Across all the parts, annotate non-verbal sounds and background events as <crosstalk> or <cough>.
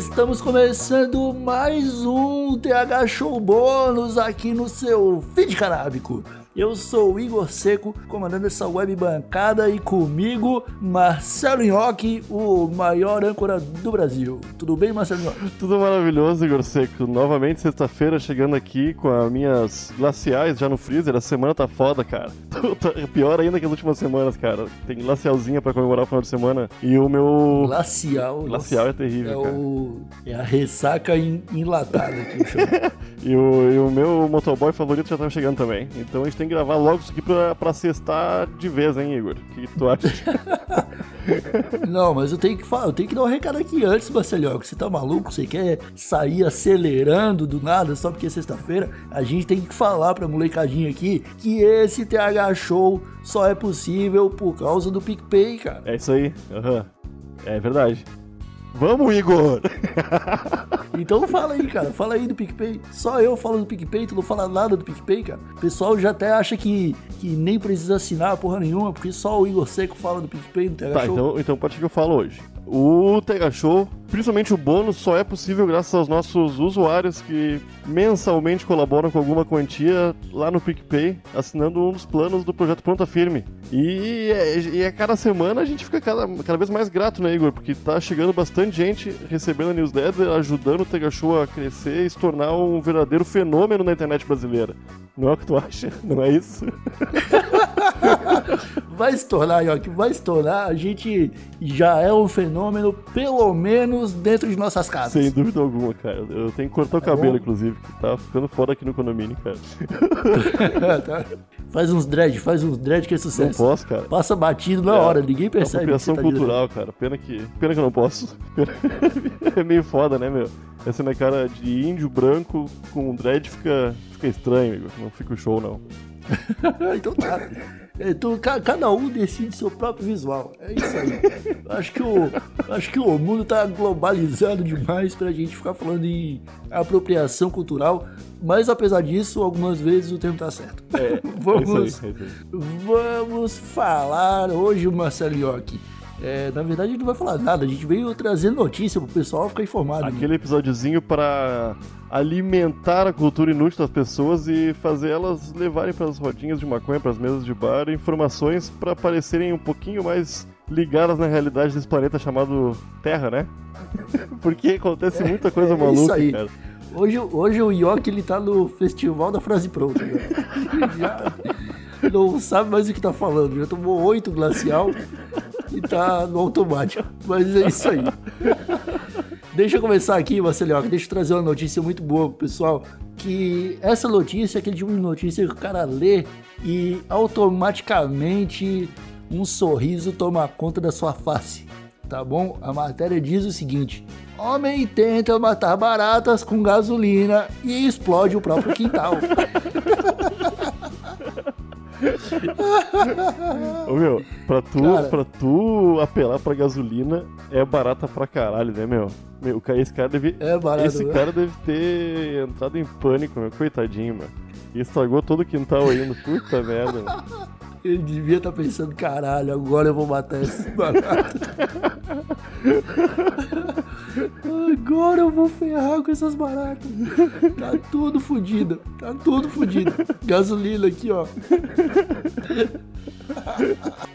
Estamos começando mais um TH Show Bônus aqui no seu feed carábico. Eu sou o Igor Seco, comandando essa web bancada e comigo, Marcelo Nhoque, o maior âncora do Brasil. Tudo bem, Marcelo Nhoque? Tudo maravilhoso, Igor Seco. Novamente sexta-feira, chegando aqui com as minhas glaciais já no freezer. A semana tá foda, cara. <laughs> Tá pior ainda que as últimas semanas, cara. Tem glacialzinha pra comemorar o final de semana. E o meu... Glacial. Glacial é terrível, é cara. O... É a ressaca enlatada aqui, <laughs> e, o, e o meu motoboy favorito já tá chegando também. Então a gente tem que gravar logo isso aqui pra, pra cestar de vez, hein, Igor? O que tu acha? <laughs> Não, mas eu tenho que falar, eu tenho que dar um recado aqui antes, Marcelo. Você tá maluco? Você quer sair acelerando do nada só porque é sexta-feira? A gente tem que falar pra molecadinha aqui que esse TH Show só é possível por causa do PicPay, cara. É isso aí. Uhum. É verdade. Vamos, Igor! <laughs> então fala aí, cara. Fala aí do PicPay. Só eu falo do PicPay, tu não fala nada do PicPay, cara. O pessoal já até acha que, que nem precisa assinar porra nenhuma, porque só o Igor Seco fala do PicPay no TH tá, Show. Então, então pode ser que eu falo hoje. O TH Show, principalmente o bônus, só é possível graças aos nossos usuários que mensalmente colaboram com alguma quantia lá no PicPay, assinando um dos planos do projeto Pronta Firme. E, e a cada semana a gente fica cada, cada vez mais grato, né, Igor? Porque tá chegando bastante gente recebendo a newsletter, ajudando o TH Show a crescer e se tornar um verdadeiro fenômeno na internet brasileira. Não é o que tu acha? Não é isso? <laughs> <laughs> vai se tornar, Yoki, vai se tornar. A gente já é um fenômeno, pelo menos dentro de nossas casas. Sem dúvida alguma, cara. Eu tenho que cortar o tá cabelo, inclusive, que tá ficando fora aqui no condomínio, cara. <laughs> tá. Faz uns dread, faz uns dread que é sucesso. Não posso, cara. Passa batido na é, hora, ninguém percebe. É apropriação tá cultural, cara. Pena que, pena que eu não posso. <laughs> é meio foda, né, meu? Essa minha cara de índio branco com dread fica, fica estranho. Não fica o show, não. então tá. Então, cada um decide seu próprio visual. É isso aí. <laughs> acho, que o, acho que o mundo tá globalizado demais pra gente ficar falando em apropriação cultural. Mas apesar disso, algumas vezes o termo tá certo. É, <laughs> vamos, é aí, é vamos falar hoje, Marcelo York. É, na verdade, a gente não vai falar nada, a gente veio trazer notícia pro pessoal ficar informado. Aquele né? episódiozinho para alimentar a cultura inútil das pessoas e fazer elas levarem para as rodinhas de maconha, para as mesas de bar, informações para parecerem um pouquinho mais ligadas na realidade desse planeta chamado Terra, né? <laughs> Porque acontece muita coisa é, é maluca, isso aí. cara. Hoje, hoje o York ele tá no festival da frase pronta. Né? Já <laughs> não sabe mais o que tá falando. Já tomou oito glacial e tá no automático. Mas é isso aí. Deixa eu começar aqui, Marcelo, deixa eu trazer uma notícia muito boa pro pessoal. Que essa notícia é aquele tipo de notícia que o cara lê e automaticamente um sorriso toma conta da sua face. Tá bom? A matéria diz o seguinte: Homem tenta matar baratas com gasolina e explode o próprio quintal. <laughs> Ô meu, pra tu, cara, pra tu apelar pra gasolina é barata pra caralho, né, meu? Meu, esse cara deve. É barato, esse né? cara deve ter entrado em pânico, meu. Coitadinho, mano. E estragou todo o quintal ainda. Puta <laughs> merda, mano. Ele devia estar tá pensando, caralho, agora eu vou matar esse barato. <laughs> agora eu vou ferrar com essas baratas. Tá tudo fodido. Tá tudo fodido. Gasolina aqui, ó.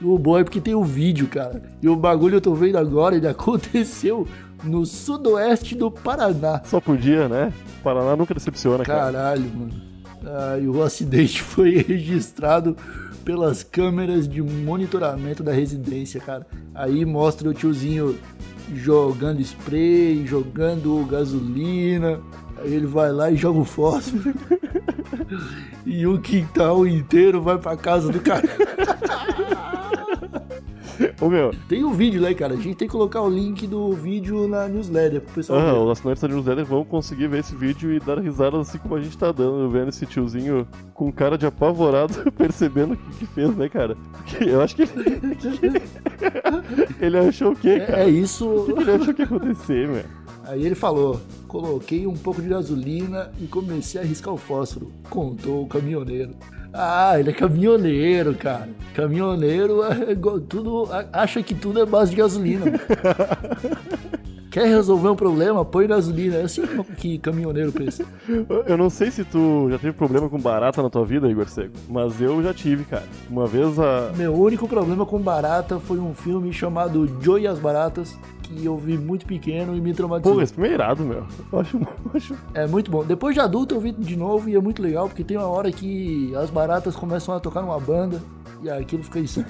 o bom é porque tem o um vídeo, cara. E o bagulho eu tô vendo agora, ele aconteceu no sudoeste do Paraná. Só podia, né? O Paraná nunca decepciona, cara. Caralho, mano. Ah, e o acidente <laughs> foi registrado pelas câmeras de monitoramento da residência, cara. Aí mostra o tiozinho jogando spray, jogando gasolina. Aí ele vai lá e joga o fósforo. <laughs> e o quintal inteiro vai pra casa do cara. <laughs> <laughs> Ô, meu. Tem o um vídeo lá, cara. A gente tem que colocar o link do vídeo na newsletter pro pessoal. Ah, os assinantes da newsletter vão conseguir ver esse vídeo e dar risadas assim como a gente tá dando, vendo esse tiozinho com cara de apavorado, <laughs> percebendo o que, que fez, né, cara? Porque eu acho que ele. <laughs> ele achou o quê, cara? É, é isso. O que, que ele achou que ia acontecer, meu? Aí ele falou: coloquei um pouco de gasolina e comecei a riscar o fósforo, contou o caminhoneiro. Ah, ele é caminhoneiro, cara. Caminhoneiro é tudo, acha que tudo é base de gasolina. <laughs> Quer resolver um problema? Põe gasolina. É assim que caminhoneiro pensa. Eu não sei se tu já teve problema com barata na tua vida, Igor Seco, mas eu já tive, cara. Uma vez a. Meu único problema com barata foi um filme chamado Joe e as Baratas, que eu vi muito pequeno e me traumatizou. Pô, esse filme é irado, meu. Eu acho, eu acho. É muito bom. Depois de adulto eu vi de novo e é muito legal, porque tem uma hora que as baratas começam a tocar numa banda e aquilo fica isso.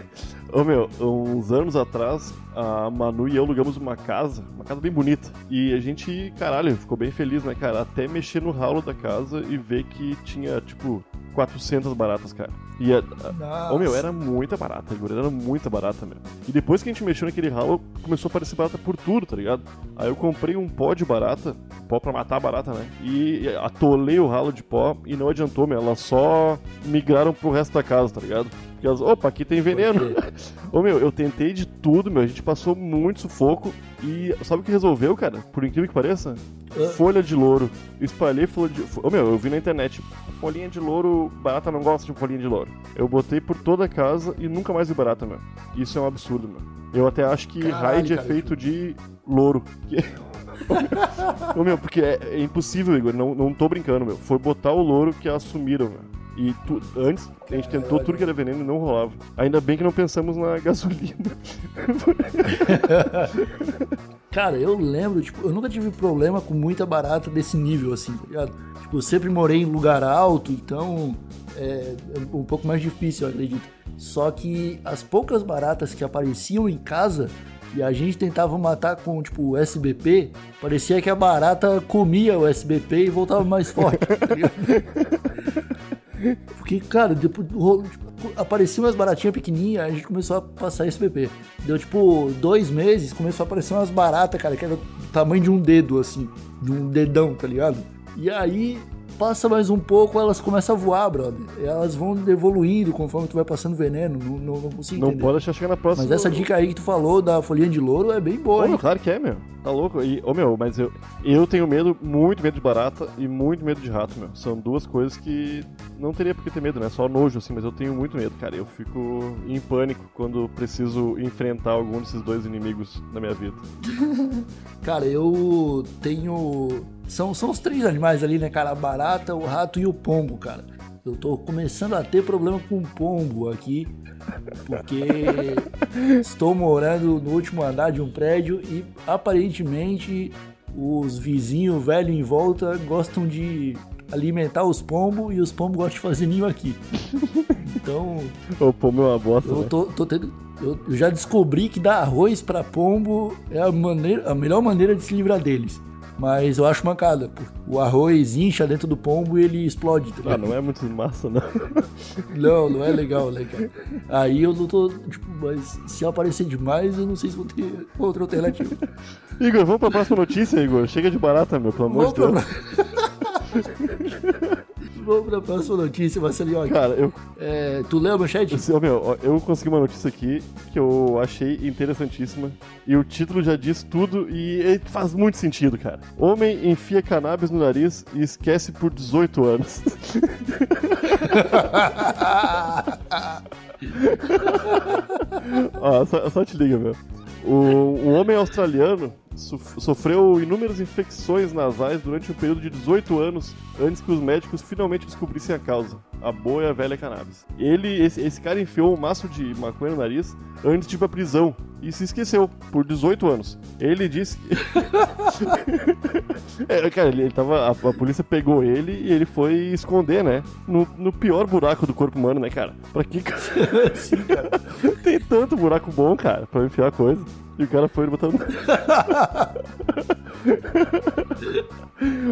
<laughs> Ô meu, uns anos atrás, a Manu e eu alugamos uma casa, uma casa bem bonita. E a gente, caralho, ficou bem feliz, né, cara? Até mexer no ralo da casa e ver que tinha, tipo, 400 baratas, cara. E, a, a, ô meu, era muita barata, Igor, era muita barata, meu. E depois que a gente mexeu naquele ralo, começou a aparecer barata por tudo, tá ligado? Aí eu comprei um pó de barata, pó pra matar a barata, né? E atolei o ralo de pó e não adiantou, meu. Elas só migraram pro resto da casa, tá ligado? Porque elas, opa, aqui tem veneno. <laughs> Ô meu, eu tentei de tudo, meu. A gente passou muito sufoco. E sabe o que resolveu, cara? Por incrível que pareça? Folha de louro. Eu espalhei folha de. Ô meu, eu vi na internet. Folhinha de louro, barata não gosta de folhinha de louro. Eu botei por toda a casa e nunca mais vi barata, meu. Isso é um absurdo, meu. Eu até acho que Caralho, raid é cara, feito de louro. Que- <laughs> Ô meu, porque é, é impossível, Igor. Não, não tô brincando, meu. Foi botar o louro que assumiram, meu. E tu- antes, a gente tentou tudo que era veneno e não rolava. Ainda bem que não pensamos na gasolina. <laughs> Cara, eu lembro, tipo, eu nunca tive problema com muita barata desse nível, assim, tá ligado? Tipo, eu sempre morei em lugar alto, então é, é um pouco mais difícil, eu acredito. Só que as poucas baratas que apareciam em casa e a gente tentava matar com, tipo, o SBP, parecia que a barata comia o SBP e voltava mais forte, tá? <laughs> Porque, cara, depois rolou, tipo, apareciam umas baratinhas pequenininhas, a gente começou a passar SBP. Deu tipo dois meses, começou a aparecer umas baratas, cara, que era do tamanho de um dedo, assim, de um dedão, tá ligado? E aí passa mais um pouco, elas começam a voar, brother. Elas vão evoluindo conforme tu vai passando veneno. Não, não, não consigo Não entender. pode deixar chegar na próxima. Mas essa dica aí que tu falou da folhinha de louro é bem boa, Ô, meu, hein? claro que é, meu. Tá louco? E, ô, meu, mas eu, eu tenho medo, muito medo de barata e muito medo de rato, meu. São duas coisas que não teria por que ter medo, né? Só nojo, assim, mas eu tenho muito medo, cara. Eu fico em pânico quando preciso enfrentar algum desses dois inimigos na minha vida. <laughs> Cara, eu tenho. São, são os três animais ali, né, cara? A barata, o rato e o pombo, cara. Eu tô começando a ter problema com o pombo aqui, porque <laughs> estou morando no último andar de um prédio e aparentemente os vizinhos velhos em volta gostam de alimentar os pombos e os pombos gostam de fazer ninho aqui. Então, pô, meu, é uma bosta, eu né? tô, tô tendo. Eu, eu já descobri que dar arroz pra pombo é a, maneira, a melhor maneira de se livrar deles. Mas eu acho mancada. O arroz incha dentro do pombo e ele explode. Tá Ah, não é muito massa, não. <laughs> não, não é legal, né, cara? Aí eu não tô. Tipo, mas se aparecer demais, eu não sei se vou ter outra alternativa. <laughs> Igor, vamos pra próxima notícia, Igor. Chega de barata, meu, pelo amor Vamos de pra, Deus. <laughs> Vamos pra próxima notícia, Marcelinho. Cara, eu, É, tu leu a manchete? Ô, meu, eu consegui uma notícia aqui que eu achei interessantíssima. E o título já diz tudo e faz muito sentido, cara. Homem enfia cannabis no nariz e esquece por 18 anos. <laughs> Ó, só, só te liga, meu. O, um homem australiano sofreu inúmeras infecções nasais durante um período de 18 anos antes que os médicos finalmente descobrissem a causa. A boa e a velha cannabis. Ele, esse, esse cara enfiou um maço de maconha no nariz antes de ir pra prisão e se esqueceu por 18 anos. Ele disse que. <laughs> é, cara, ele, ele tava. A, a polícia pegou ele e ele foi esconder, né? No, no pior buraco do corpo humano, né, cara? Pra que. <laughs> Sim, cara. Tem tanto buraco bom, cara, pra enfiar coisa. E o cara foi botando. <laughs>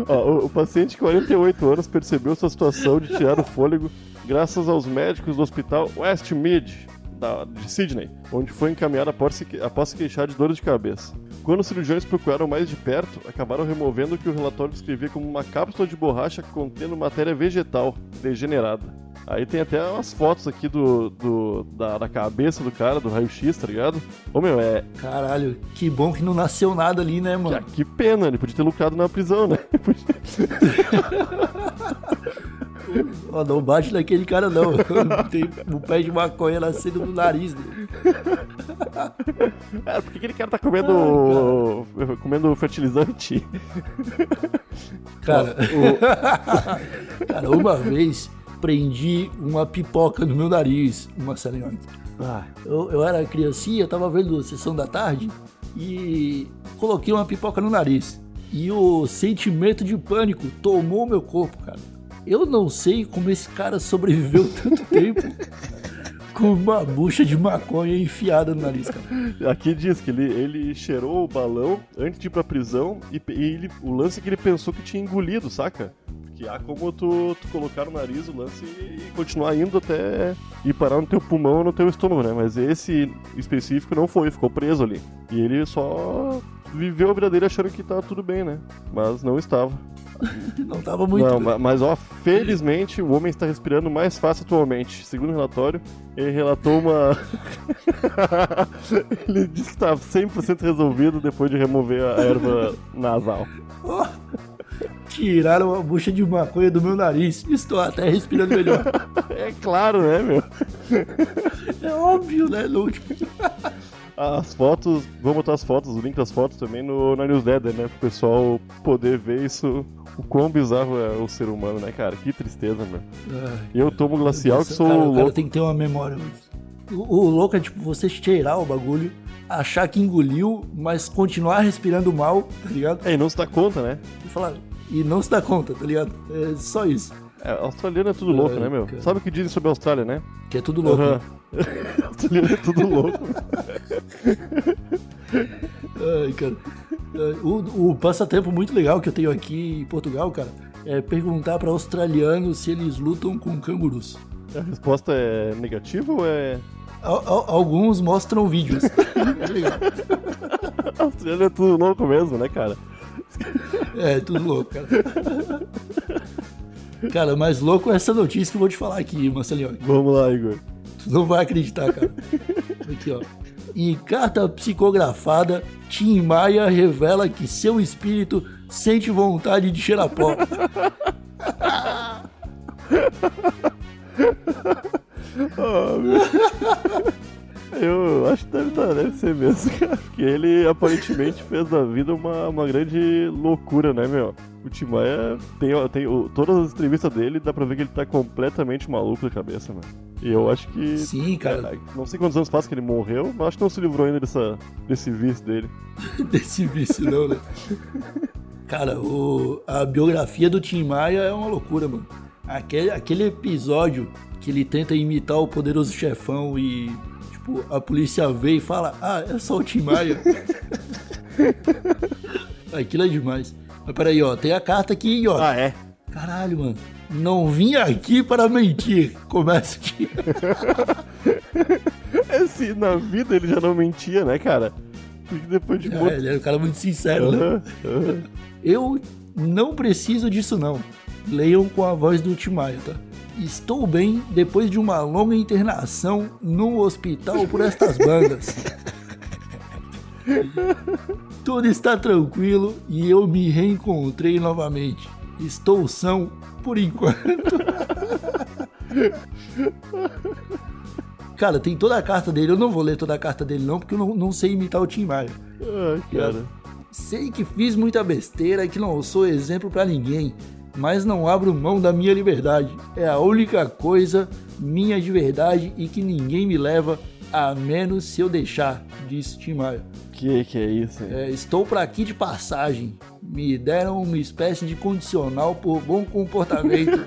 Ó, o, o paciente de 48 anos percebeu sua situação de tirar o fôlego graças aos médicos do hospital Westmead, da, de Sydney, onde foi encaminhado após se, após se queixar de dores de cabeça. Quando os cirurgiões procuraram mais de perto, acabaram removendo o que o relatório descrevia como uma cápsula de borracha contendo matéria vegetal degenerada. Aí tem até umas fotos aqui do, do da, da cabeça do cara, do raio-x, tá ligado? Ô meu, é. Caralho, que bom que não nasceu nada ali, né, mano? Que, que pena, ele podia ter lucrado na prisão, né? <laughs> Ó, não bate naquele cara, não. <laughs> Tem um pé de maconha nascendo no nariz dele. É, por que aquele cara tá comendo, comendo fertilizante? Cara, <laughs> cara, uma vez prendi uma pipoca no meu nariz, uma Marcelinho. Ah, Eu, eu era criancinha, tava vendo a sessão da tarde e coloquei uma pipoca no nariz. E o sentimento de pânico tomou meu corpo, cara. Eu não sei como esse cara sobreviveu tanto tempo com uma bucha de maconha enfiada no nariz, cara. Aqui diz que ele, ele cheirou o balão antes de ir pra prisão e, e ele- o lance é que ele pensou que tinha engolido, saca? Porque há como tu, tu colocar no nariz o lance e, e continuar indo até ir parar no teu pulmão ou no teu estômago, né? Mas esse específico não foi, ficou preso ali. E ele só viveu a vida dele achando que tá tudo bem, né? Mas não estava. <laughs> Não tava muito. Não, ma- mas ó, felizmente o homem está respirando mais fácil atualmente. Segundo o relatório, ele relatou uma. <laughs> ele disse que tá 100% resolvido depois de remover a erva nasal. Tiraram a bucha de maconha do meu nariz. Estou até respirando melhor. <laughs> É claro, né, meu? É óbvio, né? Tipo, As fotos, vamos botar as fotos, o link das fotos também no, na newsletter, né? Pro pessoal poder ver isso, o quão bizarro é o ser humano, né, cara? Que tristeza, meu. E eu tomo glacial que sou cara, o cara louco. tem que ter uma memória. O, o louco é tipo você cheirar o bagulho, achar que engoliu, mas continuar respirando mal, tá ligado? É, e não se dá conta, né? E falar. E não se dá conta, tá ligado? É só isso. É, australiano é tudo louco, né, meu? cara. Sabe o que dizem sobre a Austrália, né? Que é tudo louco. Aham. Australiano <laughs> é tudo louco. Ai, cara. O, o passatempo muito legal que eu tenho aqui em Portugal, cara, é perguntar para australianos se eles lutam com cangurus. A resposta é negativa ou é. Al- al- alguns mostram vídeos. <laughs> É legal. Australiano é tudo louco mesmo, né, cara? É, tudo louco, cara. Cara, mais louco é essa notícia que eu vou te falar aqui, Marcelinho. Vamos lá, Igor. Não vai acreditar, cara. Aqui, ó. Em carta psicografada, Tim Maia revela que seu espírito sente vontade de cheirar pó. Ah, <laughs> meu. Eu acho que deve, dar, deve ser mesmo, <laughs> cara. Porque ele aparentemente fez da vida uma, uma grande loucura, né, meu? O Tim Maia tem, tem o- todas as entrevistas dele, dá pra ver que ele tá completamente maluco da cabeça, mano. E eu acho que. Sim, cara. é, não sei quantos anos faz que ele morreu, mas acho que não se livrou ainda dessa, desse vício dele. <laughs> Desse vício, não, né? Cara, o- a biografia do Tim Maia é uma loucura, mano. Aquele, aquele episódio que ele tenta imitar o poderoso chefão e, tipo, a polícia vê e fala: Ah, é só o Tim Maia. <laughs> Aquilo é demais. Mas peraí, ó, tem a carta aqui, ó. Ah, é? Caralho, mano. Não vim aqui para mentir. Começa aqui. <laughs> Esse, na vida ele já não mentia, né, cara? Porque depois de É, morto. ele era um cara muito sincero, né? Eu não preciso disso não. Leiam com a voz do Tim Maia, tá? Estou bem depois de uma longa internação num hospital por estas bandas. <laughs> Tudo está tranquilo e eu me reencontrei novamente. Estou são por enquanto. <laughs> Cara, tem toda a carta dele. Eu não vou ler toda a carta dele não, porque eu não, não sei imitar o Tim Maia. Ai, cara. Sei que fiz muita besteira e que não sou exemplo pra ninguém, mas não abro mão da minha liberdade. É a única coisa minha de verdade e que ninguém me leva a menos se eu deixar, disse Tim Maia. Que que é isso? É, estou por aqui de passagem. Me deram uma espécie de condicional por bom comportamento.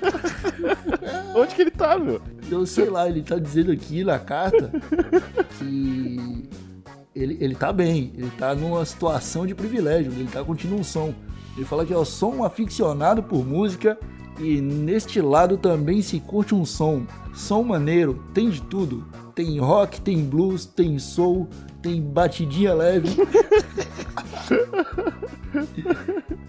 <laughs> Onde que ele tá, meu? Eu sei lá, ele tá dizendo aqui na carta que ele, ele tá bem, ele tá numa situação de privilégio, ele tá um som. Ele fala que eu sou um aficionado por música e neste lado também se curte um som. Som maneiro, tem de tudo. Tem rock, tem blues, tem soul, tem batidinha leve. <laughs>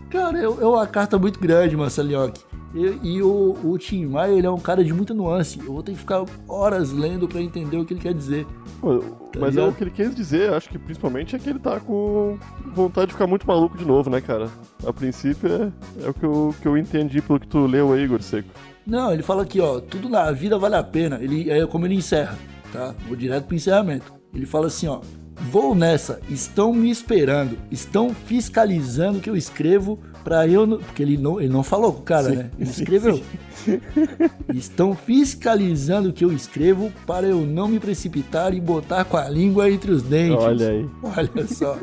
Cara, é, é uma carta muito grande, Marcelinhoque. E, e o, o Tim Maia, ele é um cara de muita nuance. Eu vou ter que ficar horas lendo pra entender o que ele quer dizer. Pô, Mas é ligado? o que ele quis dizer, acho que principalmente é que ele tá com vontade de ficar muito maluco de novo, né, cara? A princípio é, é o que eu, que eu entendi pelo que tu leu aí, Igor Seco. Não, ele fala aqui, ó, tudo na vida vale a pena. Ele, é como ele encerra, tá? Vou direto pro encerramento. Ele fala assim, ó. Vou nessa, estão me esperando, estão fiscalizando que eu escrevo pra eu. Não... Porque ele não, ele não falou com o cara, Sim, né? Ele sim, escreveu. sim. <laughs> Estão fiscalizando que eu escrevo para eu não me precipitar e botar com a língua entre os dentes. Olha aí. Olha só.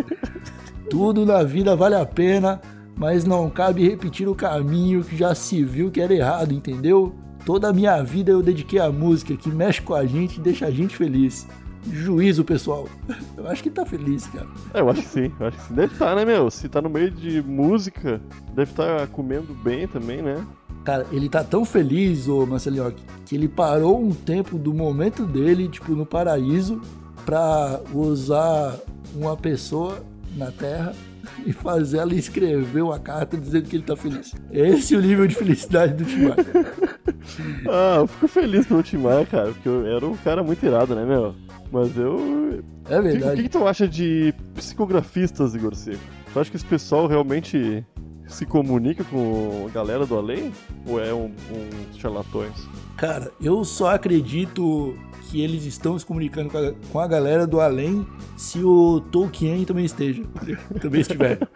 Tudo na vida vale a pena, mas não cabe repetir o caminho que já se viu que era errado, entendeu? Toda a minha vida eu dediquei à música que mexe com a gente e deixa a gente feliz. Juízo, pessoal. Eu acho que tá feliz, cara. É, eu acho que sim, eu acho que sim. Deve estar, né, meu? Se tá no meio de música, deve estar comendo bem também, né? Cara, ele tá tão feliz, ô Marcelinho, que ele parou um tempo do momento dele, tipo, no paraíso, pra usar uma pessoa na Terra <laughs> e fazer ela escrever uma carta dizendo que ele tá feliz. Esse é o nível de felicidade do Timar. <laughs> Ah, eu fico feliz pelo Timar, cara, porque eu era um cara muito irado, né, meu? Mas eu. É O que, verdade. que, tu acha de psicografistas, Igor Seco? Tu acha que esse pessoal realmente se comunica com a galera do além? Ou é um, um charlatões? Cara, eu só acredito que eles estão se comunicando com a, com a galera do além se o Tolkien também esteja. <laughs> também estiver, <laughs>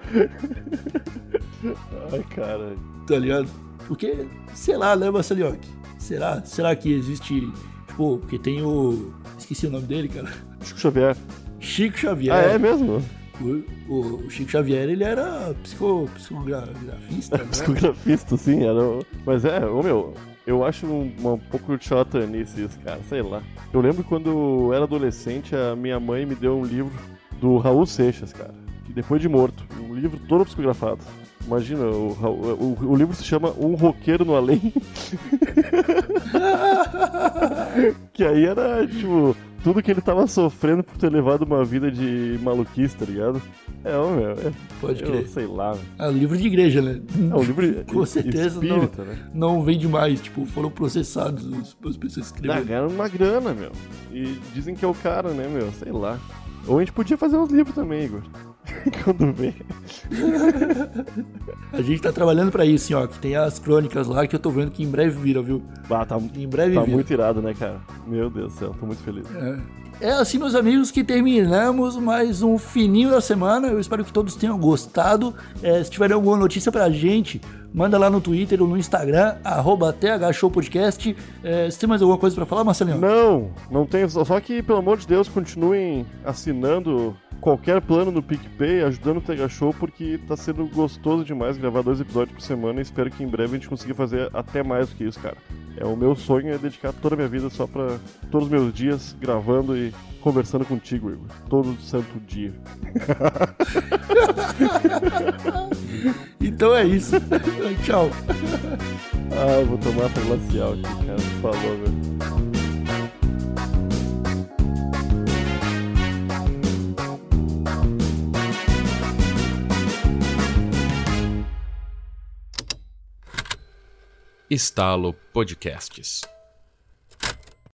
Ai, cara. tá ligado? Porque, sei lá, né, Marcelinho? Será? Será que existe. Tipo, porque tem o. Esqueci o nome dele, cara. Chico Xavier. Chico Xavier. Ah, é mesmo? O, o- o Chico Xavier, ele era psico, psicografista, né? Psicografista, sim, era. Mas é, ô meu, eu acho um, um pouco charlatanice isso, cara, sei lá. Eu lembro quando eu era adolescente, a minha mãe me deu um livro do Raul Seixas, cara. Que depois de morto. Um livro todo psicografado. Imagina, o, o, o livro se chama Um Roqueiro no Além. <laughs> que aí era, tipo, tudo que ele tava sofrendo por ter levado uma vida de maluquice, tá ligado? É, ô meu, é, Pode eu crer. sei lá. Ah, livro de igreja, né? É um livro Com certeza não, espírita, né? não vende mais. Tipo, foram processados os- as pessoas que Ah, escreveram. ganharam uma grana, meu. E dizem que é o cara, né, meu? Sei lá. Ou a gente podia fazer uns livros também, Igor. <laughs> Quando vê. A gente tá trabalhando pra isso, ó. Que tem as crônicas lá que eu tô vendo que em breve vira, viu? Ah, tá, Em breve tá vira. muito irado, né, cara? Meu Deus do céu, tô muito feliz. É assim, meus amigos, que terminamos mais um fininho da semana. Eu espero que todos tenham gostado. É, se tiverem alguma notícia pra gente, manda lá no Twitter ou no Instagram, arroba thshowpodcast. É, se tem mais alguma coisa pra falar, Marcelinho? Não, não tem. Só só que, pelo amor de Deus, continuem assinando qualquer plano no PicPay, ajudando o Tega Show, porque tá sendo gostoso demais gravar dois episódios por semana e espero que em breve a gente consiga fazer até mais do que isso, cara. É o meu sonho é dedicar toda a minha vida só pra todos os meus dias gravando e conversando contigo, Igor. Todo santo dia. <laughs> Então é isso. <laughs> Tchau. Ah, eu vou tomar essa glacial aqui, cara. Falou, velho. Estalo Podcasts.